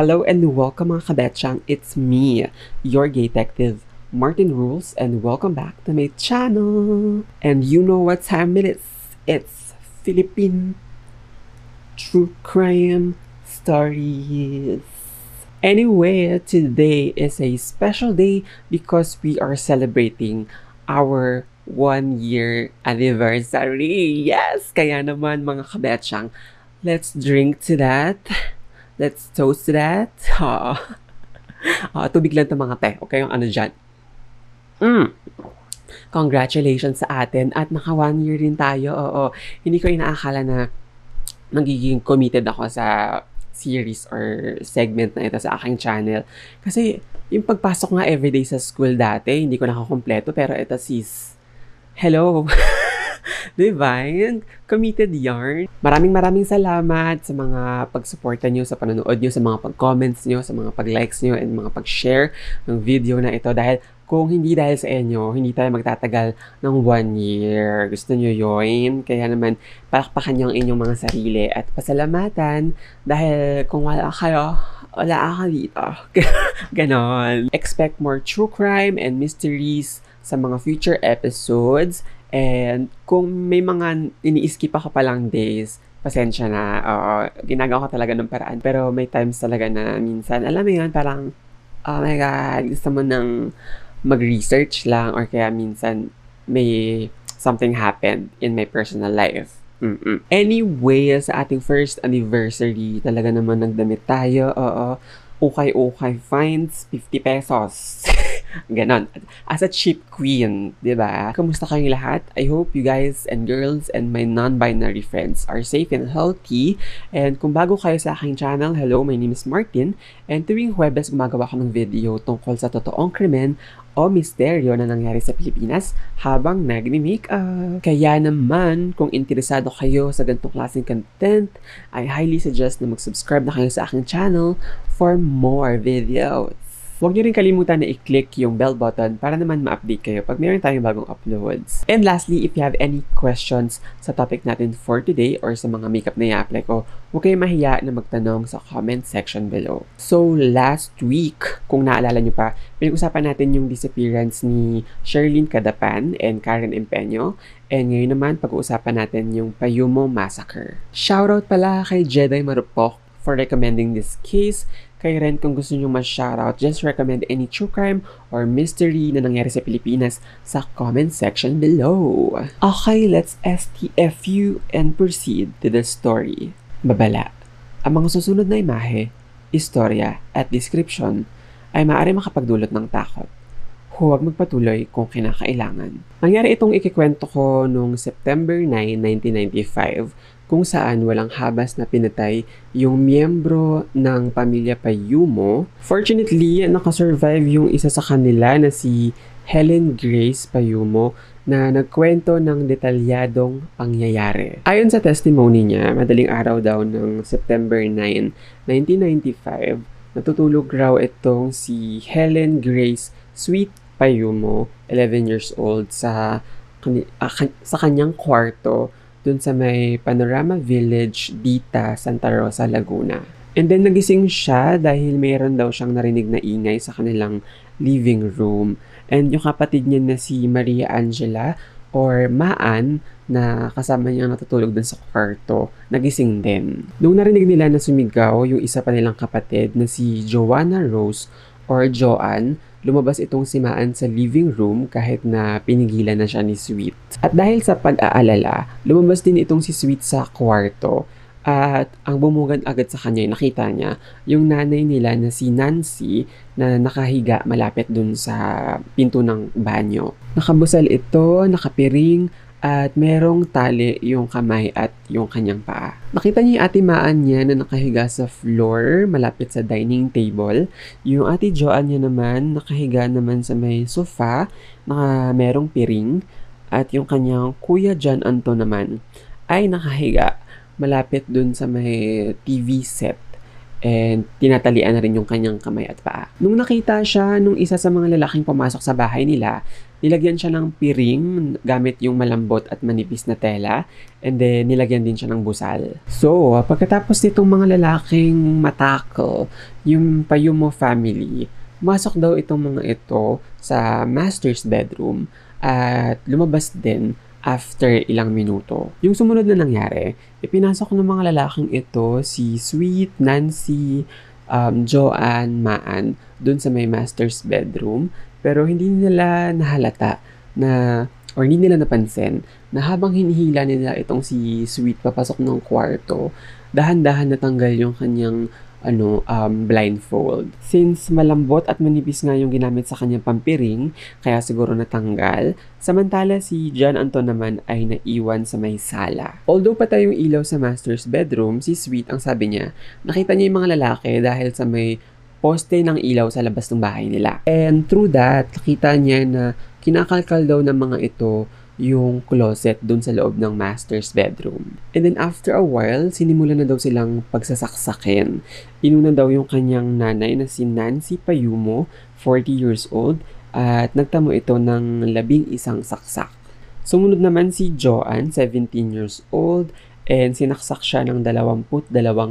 Hello and welcome mga kabetsyang. It's me, your gay detective, Martin Rules, and welcome back to my channel. And you know what time it is. It's Philippine True Crime Stories. Anyway, today is a special day because we are celebrating our one year anniversary. Yes! Kaya naman mga kabetsyang, let's drink to that. Let's toast to that. Ha. Ah, tubig lang to mga te. Okay yung ano dyan. Mm. Congratulations sa atin at naka one year rin tayo. Oo. Hindi ko inaakala na magiging committed ako sa series or segment na ito sa aking channel. Kasi yung pagpasok nga everyday sa school dati, hindi ko nakakompleto. Pero ito sis, hello! diba? Yung committed yarn. Maraming maraming salamat sa mga pagsuporta nyo, sa panonood nyo, sa mga pag-comments nyo, sa mga pag-likes nyo, and mga pag-share ng video na ito. Dahil kung hindi dahil sa inyo, hindi tayo magtatagal ng one year. Gusto nyo yun? Kaya naman, palakpakan nyo ang inyong mga sarili at pasalamatan dahil kung wala kayo, wala ako dito. Ganon. Expect more true crime and mysteries sa mga future episodes. And kung may mga ini-skip ako palang days, pasensya na. Oo, ginagawa ko talaga ng paraan. Pero may times talaga na minsan, alam mo yun, parang, oh my God, gusto mo ng mag-research lang or kaya minsan may something happened in my personal life. Mm-mm. Anyway, sa ating first anniversary, talaga naman nagdamit tayo. Oo, ukay-ukay fines, 50 pesos. Ganon. As a cheap queen, di ba? Kamusta kayong lahat? I hope you guys and girls and my non-binary friends are safe and healthy. And kung bago kayo sa aking channel, hello, my name is Martin. And tuwing Huwebes, gumagawa ko ng video tungkol sa totoong krimen o misteryo na nangyari sa Pilipinas habang nagmi-makeup. Kaya naman, kung interesado kayo sa ganitong klaseng content, I highly suggest na mag-subscribe na kayo sa aking channel for more videos. Huwag niyo rin kalimutan na i-click yung bell button para naman ma-update kayo pag meron tayong bagong uploads. And lastly, if you have any questions sa topic natin for today or sa mga makeup na i-apply ko, huwag kayong mahiya na magtanong sa comment section below. So, last week, kung naalala niyo pa, pinag-usapan natin yung disappearance ni Sherlyn Cadapan and Karen Empeño. And ngayon naman, pag-uusapan natin yung Payumo Massacre. Shoutout pala kay Jedi Marupok for recommending this case Kay Ren, kung gusto nyo ma-shoutout, just recommend any true crime or mystery na nangyari sa Pilipinas sa comment section below. Okay, let's STFU and proceed to the story. Babala. Ang mga susunod na imahe, istorya at description ay maaari makapagdulot ng takot. Huwag magpatuloy kung kinakailangan. Nangyari itong ikikwento ko noong September 9, 1995 kung saan walang habas na pinatay yung miyembro ng pamilya Payumo. Fortunately, nakasurvive yung isa sa kanila na si Helen Grace Payumo na nagkwento ng detalyadong pangyayari. Ayon sa testimony niya, madaling araw daw ng September 9, 1995, natutulog raw itong si Helen Grace Sweet Payumo, 11 years old, sa, uh, sa kanyang kwarto dun sa may Panorama Village, Dita, Santa Rosa, Laguna. And then nagising siya dahil mayroon daw siyang narinig na ingay sa kanilang living room. And yung kapatid niya na si Maria Angela or Maan na kasama niya natutulog dun sa kwarto, nagising din. Nung narinig nila na sumigaw yung isa pa nilang kapatid na si Joanna Rose or Joanne, lumabas itong simaan sa living room kahit na pinigilan na siya ni Sweet. At dahil sa pag-aalala, lumabas din itong si Sweet sa kwarto at ang bumugad agad sa kanya, nakita niya yung nanay nila na si Nancy na nakahiga malapit dun sa pinto ng banyo. Nakabusal ito, nakapiring, at merong tali yung kamay at yung kanyang paa. Nakita niya yung ate Maan niya na nakahiga sa floor malapit sa dining table. Yung ate Joan niya naman nakahiga naman sa may sofa na merong piring. At yung kanyang kuya John Anto naman ay nakahiga malapit dun sa may TV set and tinatalian na rin yung kanyang kamay at paa. Nung nakita siya nung isa sa mga lalaking pumasok sa bahay nila, nilagyan siya ng piring gamit yung malambot at manipis na tela and then nilagyan din siya ng busal. So, pagkatapos nitong mga lalaking matako, yung Payumo family, masok daw itong mga ito sa master's bedroom at lumabas din after ilang minuto. Yung sumunod na nangyari, ipinasok ng mga lalaking ito si Sweet, Nancy, um, Joanne, Maan dun sa may master's bedroom pero hindi nila nahalata na or hindi nila napansin na habang hinihila nila itong si Sweet papasok ng kwarto, dahan-dahan natanggal yung kanyang ano, um, blindfold. Since malambot at manipis nga yung ginamit sa kanyang pampiring, kaya siguro natanggal. Samantala si John Anton naman ay naiwan sa may sala. Although patay yung ilaw sa master's bedroom, si Sweet ang sabi niya, nakita niya yung mga lalaki dahil sa may poste ng ilaw sa labas ng bahay nila. And through that, nakita niya na kinakalkal daw ng mga ito yung closet dun sa loob ng master's bedroom. And then after a while, sinimulan na daw silang pagsasaksakin. Inuna daw yung kanyang nanay na si Nancy Payumo, 40 years old, at nagtamo ito ng labing isang saksak. Sumunod naman si Joanne, 17 years old, and sinaksak siya ng 22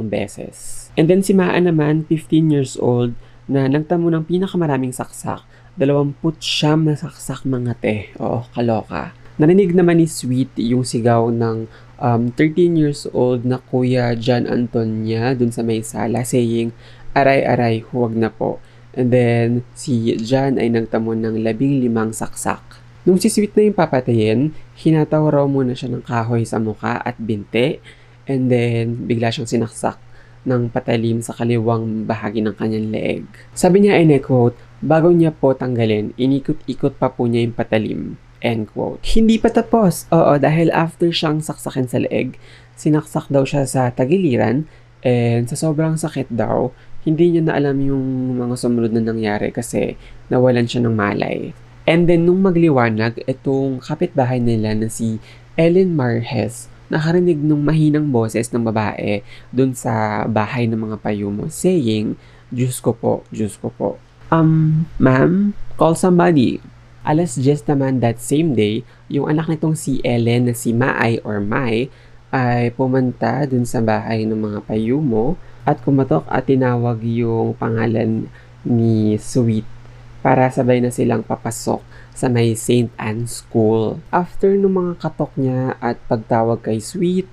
beses. And then si Maan naman, 15 years old, na nagtamo ng pinakamaraming saksak, 20 siyam na saksak mga te. Oo, kaloka. Narinig naman ni Sweet yung sigaw ng um, 13 years old na Kuya John Antonia dun sa may sala saying, aray-aray, huwag na po. And then, si John ay nagtamo ng labing limang saksak. Nung si Sweet na yung papatayin, hinataw raw muna siya ng kahoy sa muka at binte. And then, bigla siyang sinaksak ng patalim sa kaliwang bahagi ng kanyang leeg. Sabi niya, and I quote, bago niya po tanggalin, inikot-ikot pa po niya yung patalim. End quote. Hindi pa tapos. Oo, dahil after siyang saksakin sa leeg, sinaksak daw siya sa tagiliran and sa sobrang sakit daw, hindi niya na alam yung mga sumunod na nangyari kasi nawalan siya ng malay. And then nung magliwanag, itong kapitbahay nila na si Ellen Marhes, nakarinig nung mahinang boses ng babae dun sa bahay ng mga payumo saying, Diyos ko po, Diyos ko po. Um, ma'am, call somebody. Alas 10 naman that same day, yung anak nitong si Ellen na si Maay or Mai ay pumunta dun sa bahay ng mga payumo at kumatok at tinawag yung pangalan ni Sweet para sabay na silang papasok sa may St. Anne School. After nung mga katok niya at pagtawag kay Sweet,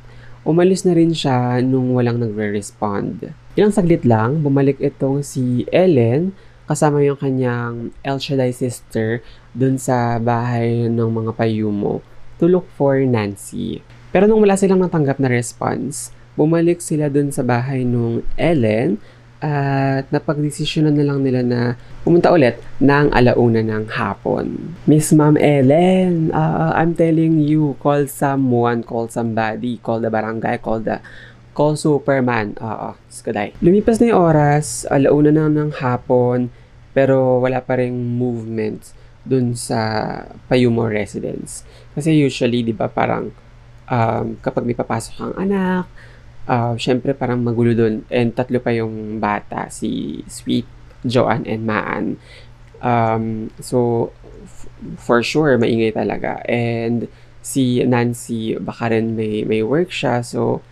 umalis na rin siya nung walang nagre-respond. Ilang saglit lang, bumalik itong si Ellen kasama yung kanyang El Shaddai sister dun sa bahay ng mga payumo to look for Nancy. Pero nung wala silang natanggap na response, bumalik sila dun sa bahay nung Ellen at napagdesisyonan na lang nila na pumunta ulit ng alauna ng hapon. Miss Ma'am Ellen, uh, I'm telling you, call someone, call somebody, call the barangay, call the Call Superman. Oo, skaday. Lumipas na yung oras, alauna na ng hapon, pero wala pa rin movement dun sa Payumo residence. Kasi usually, di ba, parang um, kapag may papasok ang anak, uh, syempre parang magulo dun. And tatlo pa yung bata, si Sweet, Joanne, and Maan. Um, so, f- for sure, maingay talaga. And si Nancy, baka rin may, may work siya. So,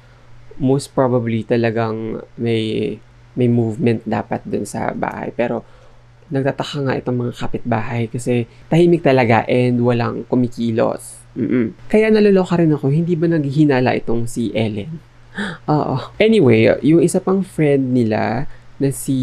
most probably talagang may may movement dapat dun sa bahay. Pero nagtataka nga itong mga kapitbahay kasi tahimik talaga and walang kumikilos. Mm-mm. Kaya naluloka rin ako, hindi ba naghihinala itong si Ellen? Oo. Anyway, yung isa pang friend nila na si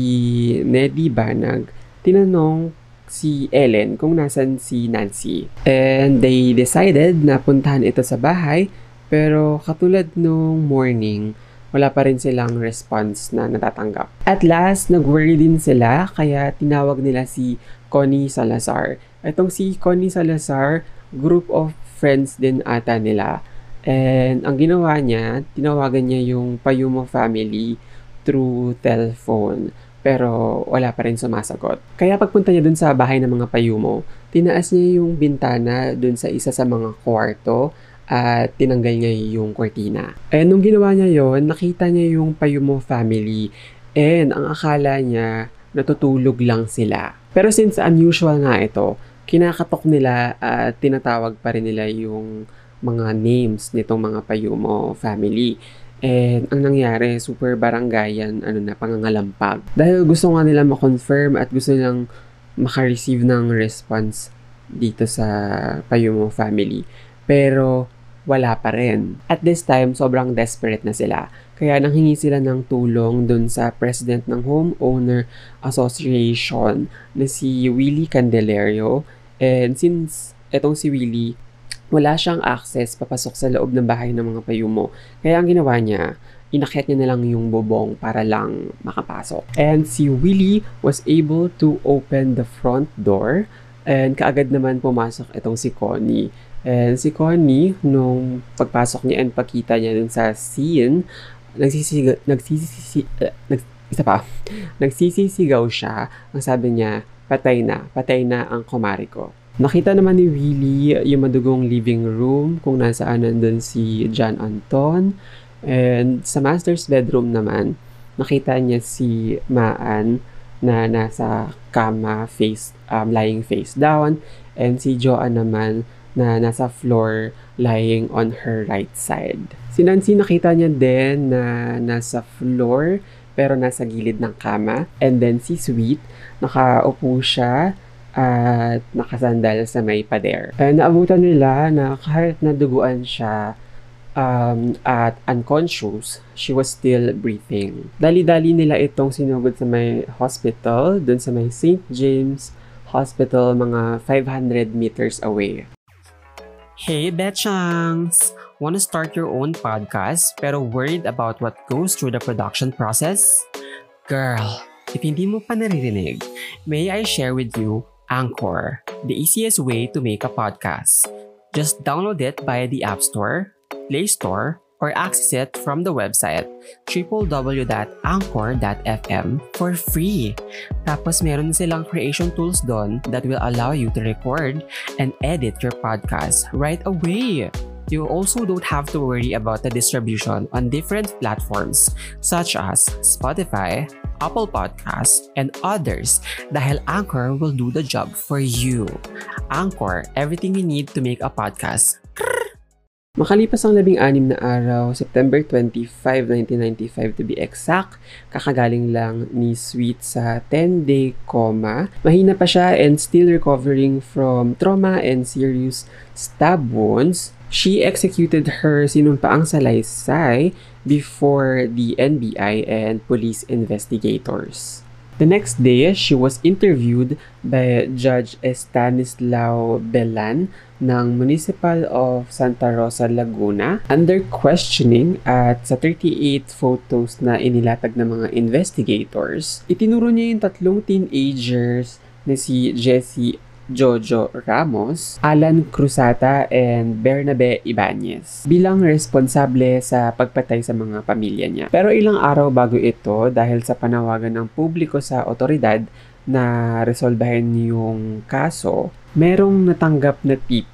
Neddy Banag, tinanong si Ellen kung nasan si Nancy. And they decided na puntahan ito sa bahay pero katulad nung morning, wala pa rin silang response na natatanggap. At last, nag-worry din sila kaya tinawag nila si Connie Salazar. Itong si Connie Salazar, group of friends din ata nila. And ang ginawa niya, tinawagan niya yung Payumo family through telephone. Pero wala pa rin sumasagot. Kaya pagpunta niya dun sa bahay ng mga Payumo, tinaas niya yung bintana dun sa isa sa mga kwarto at tinanggal niya yung cortina. And nung ginawa niya yon nakita niya yung Payumo family and ang akala niya natutulog lang sila. Pero since unusual nga ito, kinakatok nila at tinatawag pa rin nila yung mga names nitong mga Payumo family. And ang nangyari, super barangayan, ano na, pangangalampag. Dahil gusto nga nila ma-confirm at gusto nilang maka-receive ng response dito sa Payumo family. Pero wala pa rin. At this time, sobrang desperate na sila. Kaya nanghingi sila ng tulong dun sa president ng Homeowner Association na si Willie Candelario. And since etong si Willie, wala siyang access papasok sa loob ng bahay ng mga payumo. Kaya ang ginawa niya, inakyat niya na lang yung bubong para lang makapasok. And si Willie was able to open the front door and kaagad naman pumasok itong si Connie. And si Connie, nung pagpasok niya and pagkita niya dun sa scene, nagsisigaw, nagsisisi, uh, nags, isa pa, nagsisisigaw siya. Ang sabi niya, patay na, patay na ang kumari ko. Nakita naman ni Willie yung madugong living room kung nasaan nandun si John Anton. And sa master's bedroom naman, nakita niya si Maan na nasa kama face um, lying face down and si Joanne naman na nasa floor lying on her right side. Si Nancy nakita niya din na nasa floor pero nasa gilid ng kama and then si Sweet nakaupo siya at nakasandal sa may pader. And naabutan nila na kahit naduguan siya um, at unconscious, she was still breathing. Dali-dali nila itong sinugod sa may hospital, dun sa may St. James Hospital, mga 500 meters away. Hey, Betchangs! Want to start your own podcast pero worried about what goes through the production process? Girl, if hindi mo pa naririnig, may I share with you Anchor, the easiest way to make a podcast. Just download it via the App Store, Play Store, or access it from the website www.anchor.fm for free. Tapos meron silang creation tools doon that will allow you to record and edit your podcast right away. You also don't have to worry about the distribution on different platforms such as Spotify, Apple Podcasts, and others dahil Anchor will do the job for you. Anchor, everything you need to make a podcast. Makalipas ang labing anim na araw, September 25, 1995 to be exact, kakagaling lang ni Sweet sa 10-day coma. Mahina pa siya and still recovering from trauma and serious stab wounds. She executed her sinumpaang salaysay before the NBI and police investigators. The next day, she was interviewed by Judge Stanislao Belan ng Municipal of Santa Rosa, Laguna under questioning at sa 38 photos na inilatag ng mga investigators, itinuro niya yung tatlong teenagers na si Jessie Jojo Ramos, Alan Cruzata, and Bernabe Ibanez bilang responsable sa pagpatay sa mga pamilya niya. Pero ilang araw bago ito, dahil sa panawagan ng publiko sa otoridad na resolbahin yung kaso, merong natanggap na tip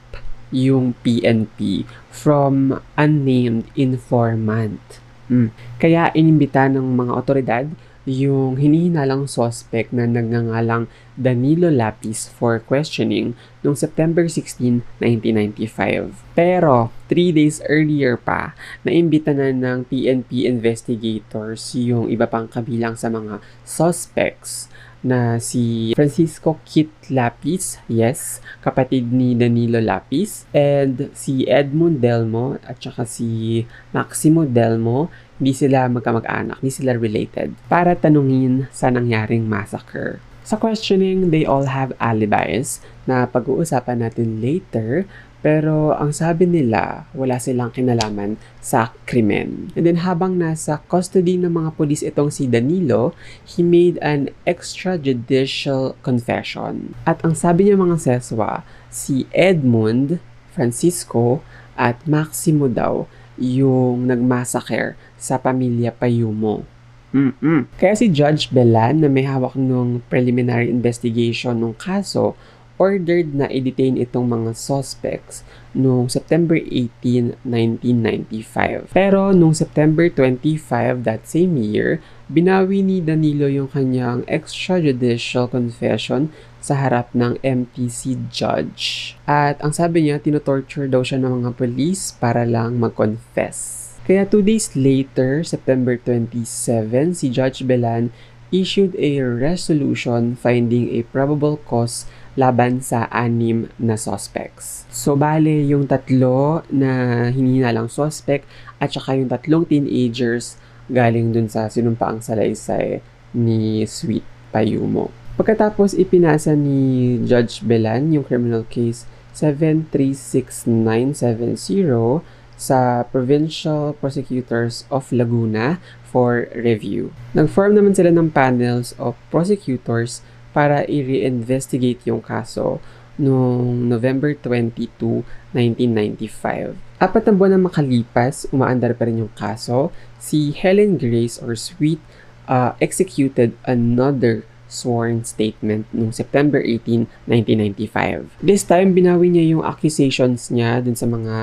yung PNP from unnamed informant. Mm. Kaya inimbita ng mga otoridad yung hinihinalang suspect na nagngangalang Danilo Lapis for questioning noong September 16, 1995. Pero, 3 days earlier pa, naimbita na ng PNP investigators yung iba pang kabilang sa mga suspects na si Francisco Kit Lapis, yes, kapatid ni Danilo Lapis, and si Edmund Delmo at saka si Maximo Delmo, hindi sila magkamag-anak, hindi sila related, para tanungin sa nangyaring massacre. Sa questioning, they all have alibis na pag-uusapan natin later pero ang sabi nila, wala silang kinalaman sa krimen. And then habang nasa custody ng mga polis itong si Danilo, he made an extrajudicial confession. At ang sabi niya mga seswa, si Edmund, Francisco, at Maximo daw yung nagmassacre sa pamilya Payumo. Mm-mm. Kaya si Judge Belan na may hawak ng preliminary investigation ng kaso ordered na i-detain itong mga suspects noong September 18, 1995. Pero noong September 25 that same year, binawi ni Danilo yung kanyang extrajudicial confession sa harap ng MTC judge. At ang sabi niya, tinotorture daw siya ng mga police para lang mag-confess. Kaya two days later, September 27, si Judge Belan issued a resolution finding a probable cause laban sa anim na suspects. So, bale, yung tatlo na hinihinalang suspect at saka yung tatlong teenagers galing dun sa sinumpaang salaysay ni Sweet Payumo. Pagkatapos ipinasa ni Judge Belan yung criminal case 736970 sa Provincial Prosecutors of Laguna for review. Nag-form naman sila ng panels of prosecutors para i-reinvestigate yung kaso noong November 22, 1995. Apat na buwan na makalipas, umaandar pa rin yung kaso. Si Helen Grace or Sweet uh, executed another sworn statement noong September 18, 1995. This time, binawi niya yung accusations niya dun sa mga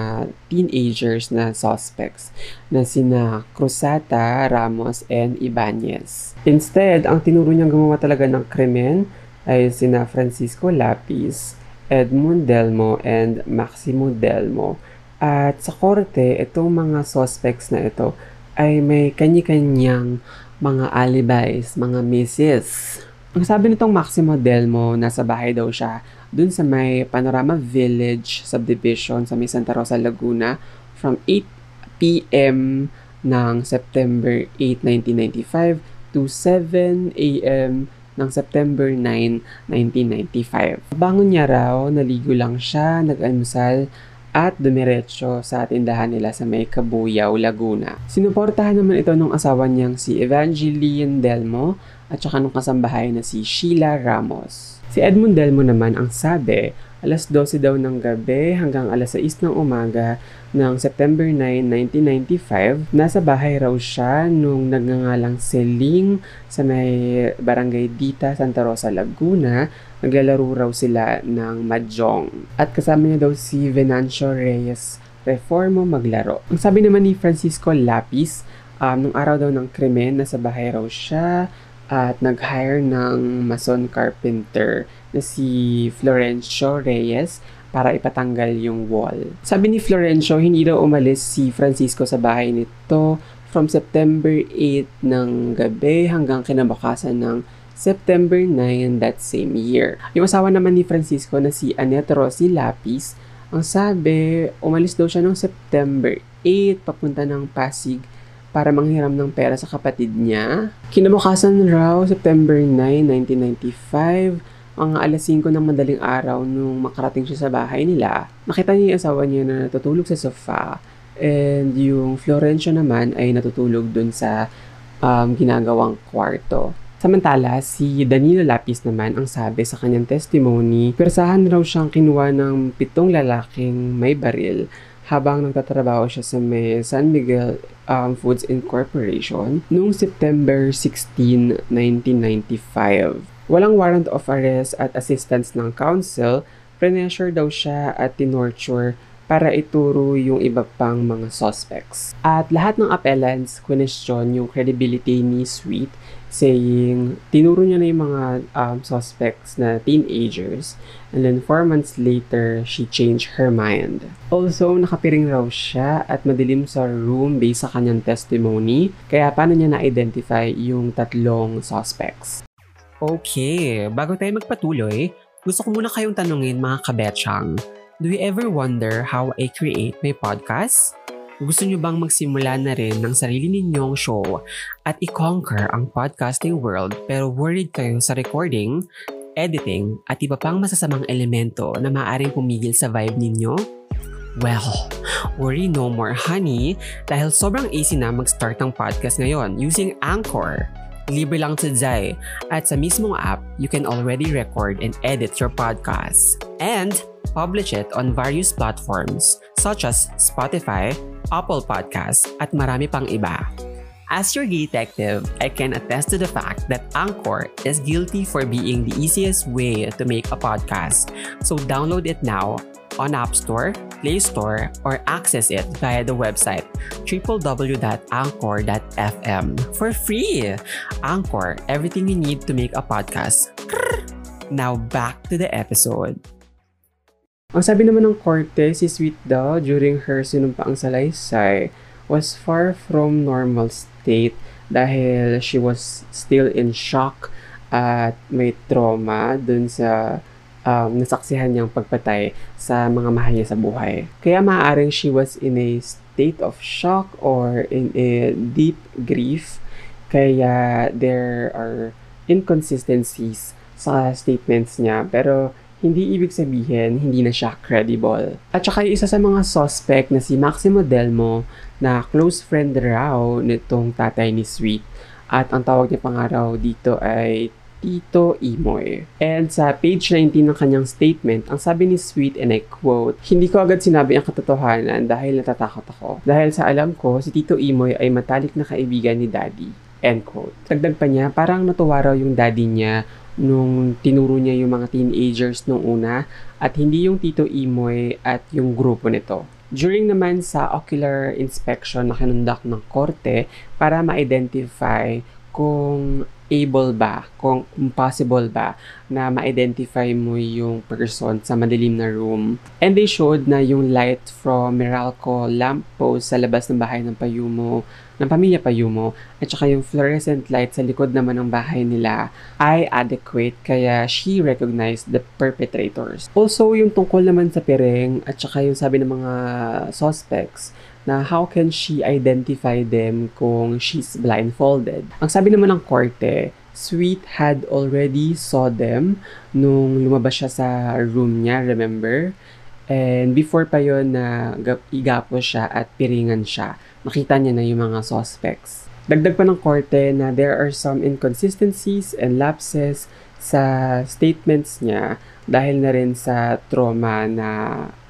teenagers na suspects na sina Cruzata, Ramos, and Ibanez. Instead, ang tinuro niyang gumawa talaga ng krimen ay sina Francisco Lapis, Edmund Delmo, and Maximo Delmo. At sa korte, itong mga suspects na ito ay may kanya-kanyang mga alibis, mga misses. Ang sabi nitong Maximo Delmo, nasa bahay daw siya dun sa may Panorama Village subdivision sa may Santa Rosa, Laguna from 8 p.m. ng September 8, 1995 to 7 a.m. ng September 9, 1995. Bangon niya raw, naligo lang siya, nag-almusal, at dumiretso sa tindahan nila sa may Kabuyaw, Laguna. Sinuportahan naman ito ng asawa niyang si Evangeline Delmo at saka nung kasambahay na si Sheila Ramos. Si Edmund Delmo naman ang sabi, alas 12 daw ng gabi hanggang alas 6 ng umaga ng September 9, 1995, nasa bahay raw siya nung nagngangalang Seling sa may barangay Dita, Santa Rosa, Laguna. Naglalaro raw sila ng Mahjong. At kasama niya daw si Venancio Reyes Reformo maglaro. Ang sabi naman ni Francisco Lapis, um, nung araw daw ng krimen, nasa bahay raw siya, at nag-hire ng mason carpenter na si Florencio Reyes para ipatanggal yung wall. Sabi ni Florencio, hindi daw umalis si Francisco sa bahay nito from September 8 ng gabi hanggang kinabakasan ng September 9 that same year. Yung asawa naman ni Francisco na si Annette Rossi Lapis, ang sabi, umalis daw siya noong September 8 papunta ng Pasig para manghiram ng pera sa kapatid niya. Kinabukasan raw, September 9, 1995, mga alas 5 ng madaling araw nung makarating siya sa bahay nila, nakita niya yung asawa niya na natutulog sa sofa and yung Florencio naman ay natutulog dun sa um, ginagawang kwarto. Samantala, si Danilo Lapis naman ang sabi sa kanyang testimony, persahan raw siyang kinuha ng pitong lalaking may baril habang nagtatrabaho siya sa may San Miguel um, Foods Incorporation noong September 16, 1995. Walang warrant of arrest at assistance ng counsel, pressure daw siya at tinorture para ituro yung iba pang mga suspects. At lahat ng appellants question yung credibility ni Sweet saying tinuro niya na yung mga um, suspects na teenagers and then 4 months later she changed her mind. Also, nakapiring raw siya at madilim sa room based sa kanyang testimony kaya paano niya na-identify yung tatlong suspects. Okay, bago tayo magpatuloy, gusto ko muna kayong tanungin mga kabetsyang, do you ever wonder how I create my podcast? Gusto nyo bang magsimula na rin ng sarili ninyong show at i-conquer ang podcasting world pero worried kayo sa recording, editing at iba pang masasamang elemento na maaaring pumigil sa vibe ninyo? Well, worry no more honey dahil sobrang easy na mag-start ng podcast ngayon using Anchor. Libre lang sa Zai at sa mismong app, you can already record and edit your podcast. And publish it on various platforms such as Spotify, Apple Podcasts at marami pang iba. As your detective, I can attest to the fact that Anchor is guilty for being the easiest way to make a podcast. So download it now on App Store, Play Store, or access it via the website www.anchor.fm for free. Anchor, everything you need to make a podcast. Now back to the episode. Ang sabi naman ng korte, si Sweet daw during her sinumpaang salaysay was far from normal state dahil she was still in shock at may trauma dun sa um, nasaksihan niyang pagpatay sa mga mahal niya sa buhay. Kaya maaaring she was in a state of shock or in a deep grief kaya there are inconsistencies sa statements niya pero hindi ibig sabihin hindi na siya credible. At saka yung isa sa mga suspect na si Maximo Delmo na close friend raw nitong tatay ni Sweet at ang tawag niya pangaraw dito ay Tito Imoy. And sa page 19 ng kanyang statement, ang sabi ni Sweet and I quote, Hindi ko agad sinabi ang katotohanan dahil natatakot ako. Dahil sa alam ko, si Tito Imoy ay matalik na kaibigan ni Daddy. End quote. Dagdag pa niya, parang natuwa raw yung daddy niya nung tinuro niya yung mga teenagers nung una at hindi yung Tito Imoy at yung grupo nito. During naman sa ocular inspection na kinundak ng korte para ma-identify kung able ba, kung possible ba na ma-identify mo yung person sa madilim na room. And they showed na yung light from Meralco lamppost sa labas ng bahay ng Payumo, ng pamilya Payumo, at saka yung fluorescent light sa likod naman ng bahay nila ay adequate kaya she recognized the perpetrators. Also, yung tungkol naman sa pereng at saka yung sabi ng mga suspects na how can she identify them kung she's blindfolded. Ang sabi naman ng korte, Sweet had already saw them nung lumabas siya sa room niya, remember? And before pa yon na igapo siya at piringan siya, makita niya na yung mga suspects. Dagdag pa ng korte na there are some inconsistencies and lapses sa statements niya dahil na rin sa trauma na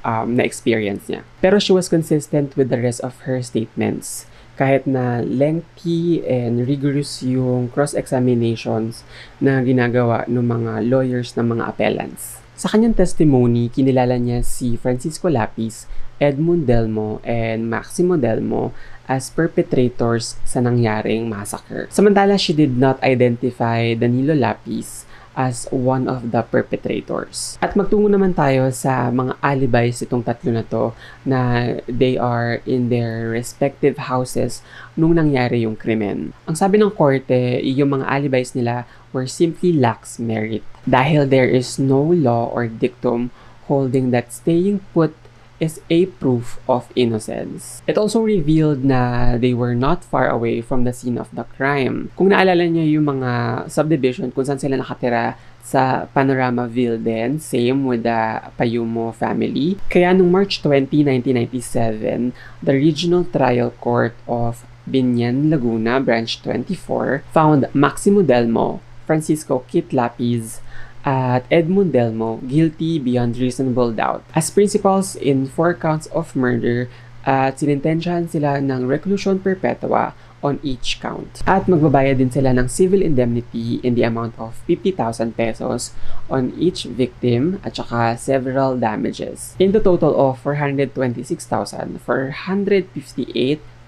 um, na-experience niya. Pero she was consistent with the rest of her statements kahit na lengthy and rigorous yung cross-examinations na ginagawa ng mga lawyers ng mga appellants. Sa kanyang testimony, kinilala niya si Francisco Lapis, Edmund Delmo, and Maximo Delmo as perpetrators sa nangyaring massacre. Samantala, she did not identify Danilo Lapis as one of the perpetrators. At magtungo naman tayo sa mga alibis itong tatlo na to na they are in their respective houses nung nangyari yung krimen. Ang sabi ng korte, yung mga alibis nila were simply lacks merit dahil there is no law or dictum holding that staying put is a proof of innocence. It also revealed na they were not far away from the scene of the crime. Kung naalala niyo yung mga subdivision kung saan sila nakatira sa Panoramaville din, same with the Payumo family. Kaya nung March 20, 1997, the Regional Trial Court of Binyan, Laguna, Branch 24, found Maximo Delmo, Francisco Kit Lapis, at Edmund Delmo guilty beyond reasonable doubt as principals in four counts of murder at sinintensyahan sila ng reclusion perpetua on each count. At magbabayad din sila ng civil indemnity in the amount of 50,000 pesos on each victim at saka several damages. In the total of 426,458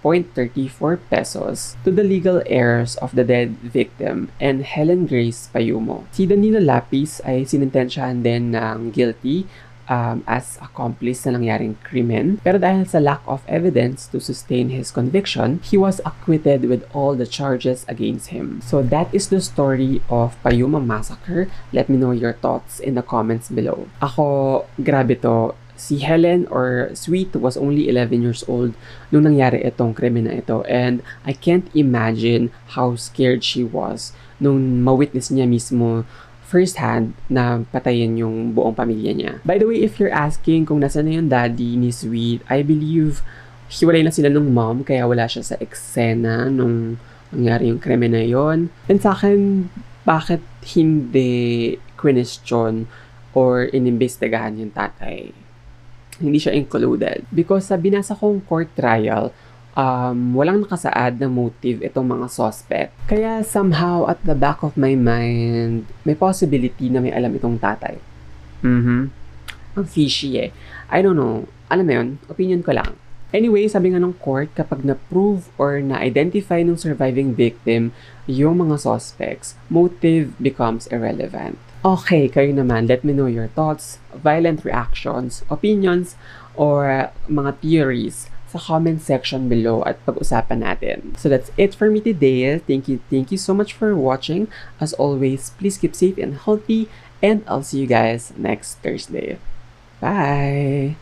1.34 pesos to the legal heirs of the dead victim and Helen Grace Payumo. Si Danilo Lapis ay sinintensyahan din ng guilty um, as accomplice sa nangyaring krimen. Pero dahil sa lack of evidence to sustain his conviction, he was acquitted with all the charges against him. So that is the story of Payuma Massacre. Let me know your thoughts in the comments below. Ako, grabe to si Helen or Sweet was only 11 years old nung nangyari itong krimen na ito and I can't imagine how scared she was nung ma-witness niya mismo first hand na patayin yung buong pamilya niya. By the way, if you're asking kung nasa na yung daddy ni Sweet, I believe hiwalay na sila nung mom kaya wala siya sa eksena nung nangyari yung krimen na yon. And sa akin, bakit hindi question or inimbestigahan yung tatay? Hindi siya included. Because sa binasa kong court trial, um, walang nakasaad na motive itong mga suspect. Kaya somehow at the back of my mind, may possibility na may alam itong tatay. Mhm. Ang fishy eh. I don't know. Alam mo yun, opinion ko lang. Anyway, sabi nga ng court, kapag na-prove or na-identify ng surviving victim yung mga suspects, motive becomes irrelevant. Okay, kayo naman, let me know your thoughts, violent reactions, opinions, or mga theories sa comment section below at pag-usapan natin. So that's it for me today. Thank you, thank you so much for watching. As always, please keep safe and healthy, and I'll see you guys next Thursday. Bye!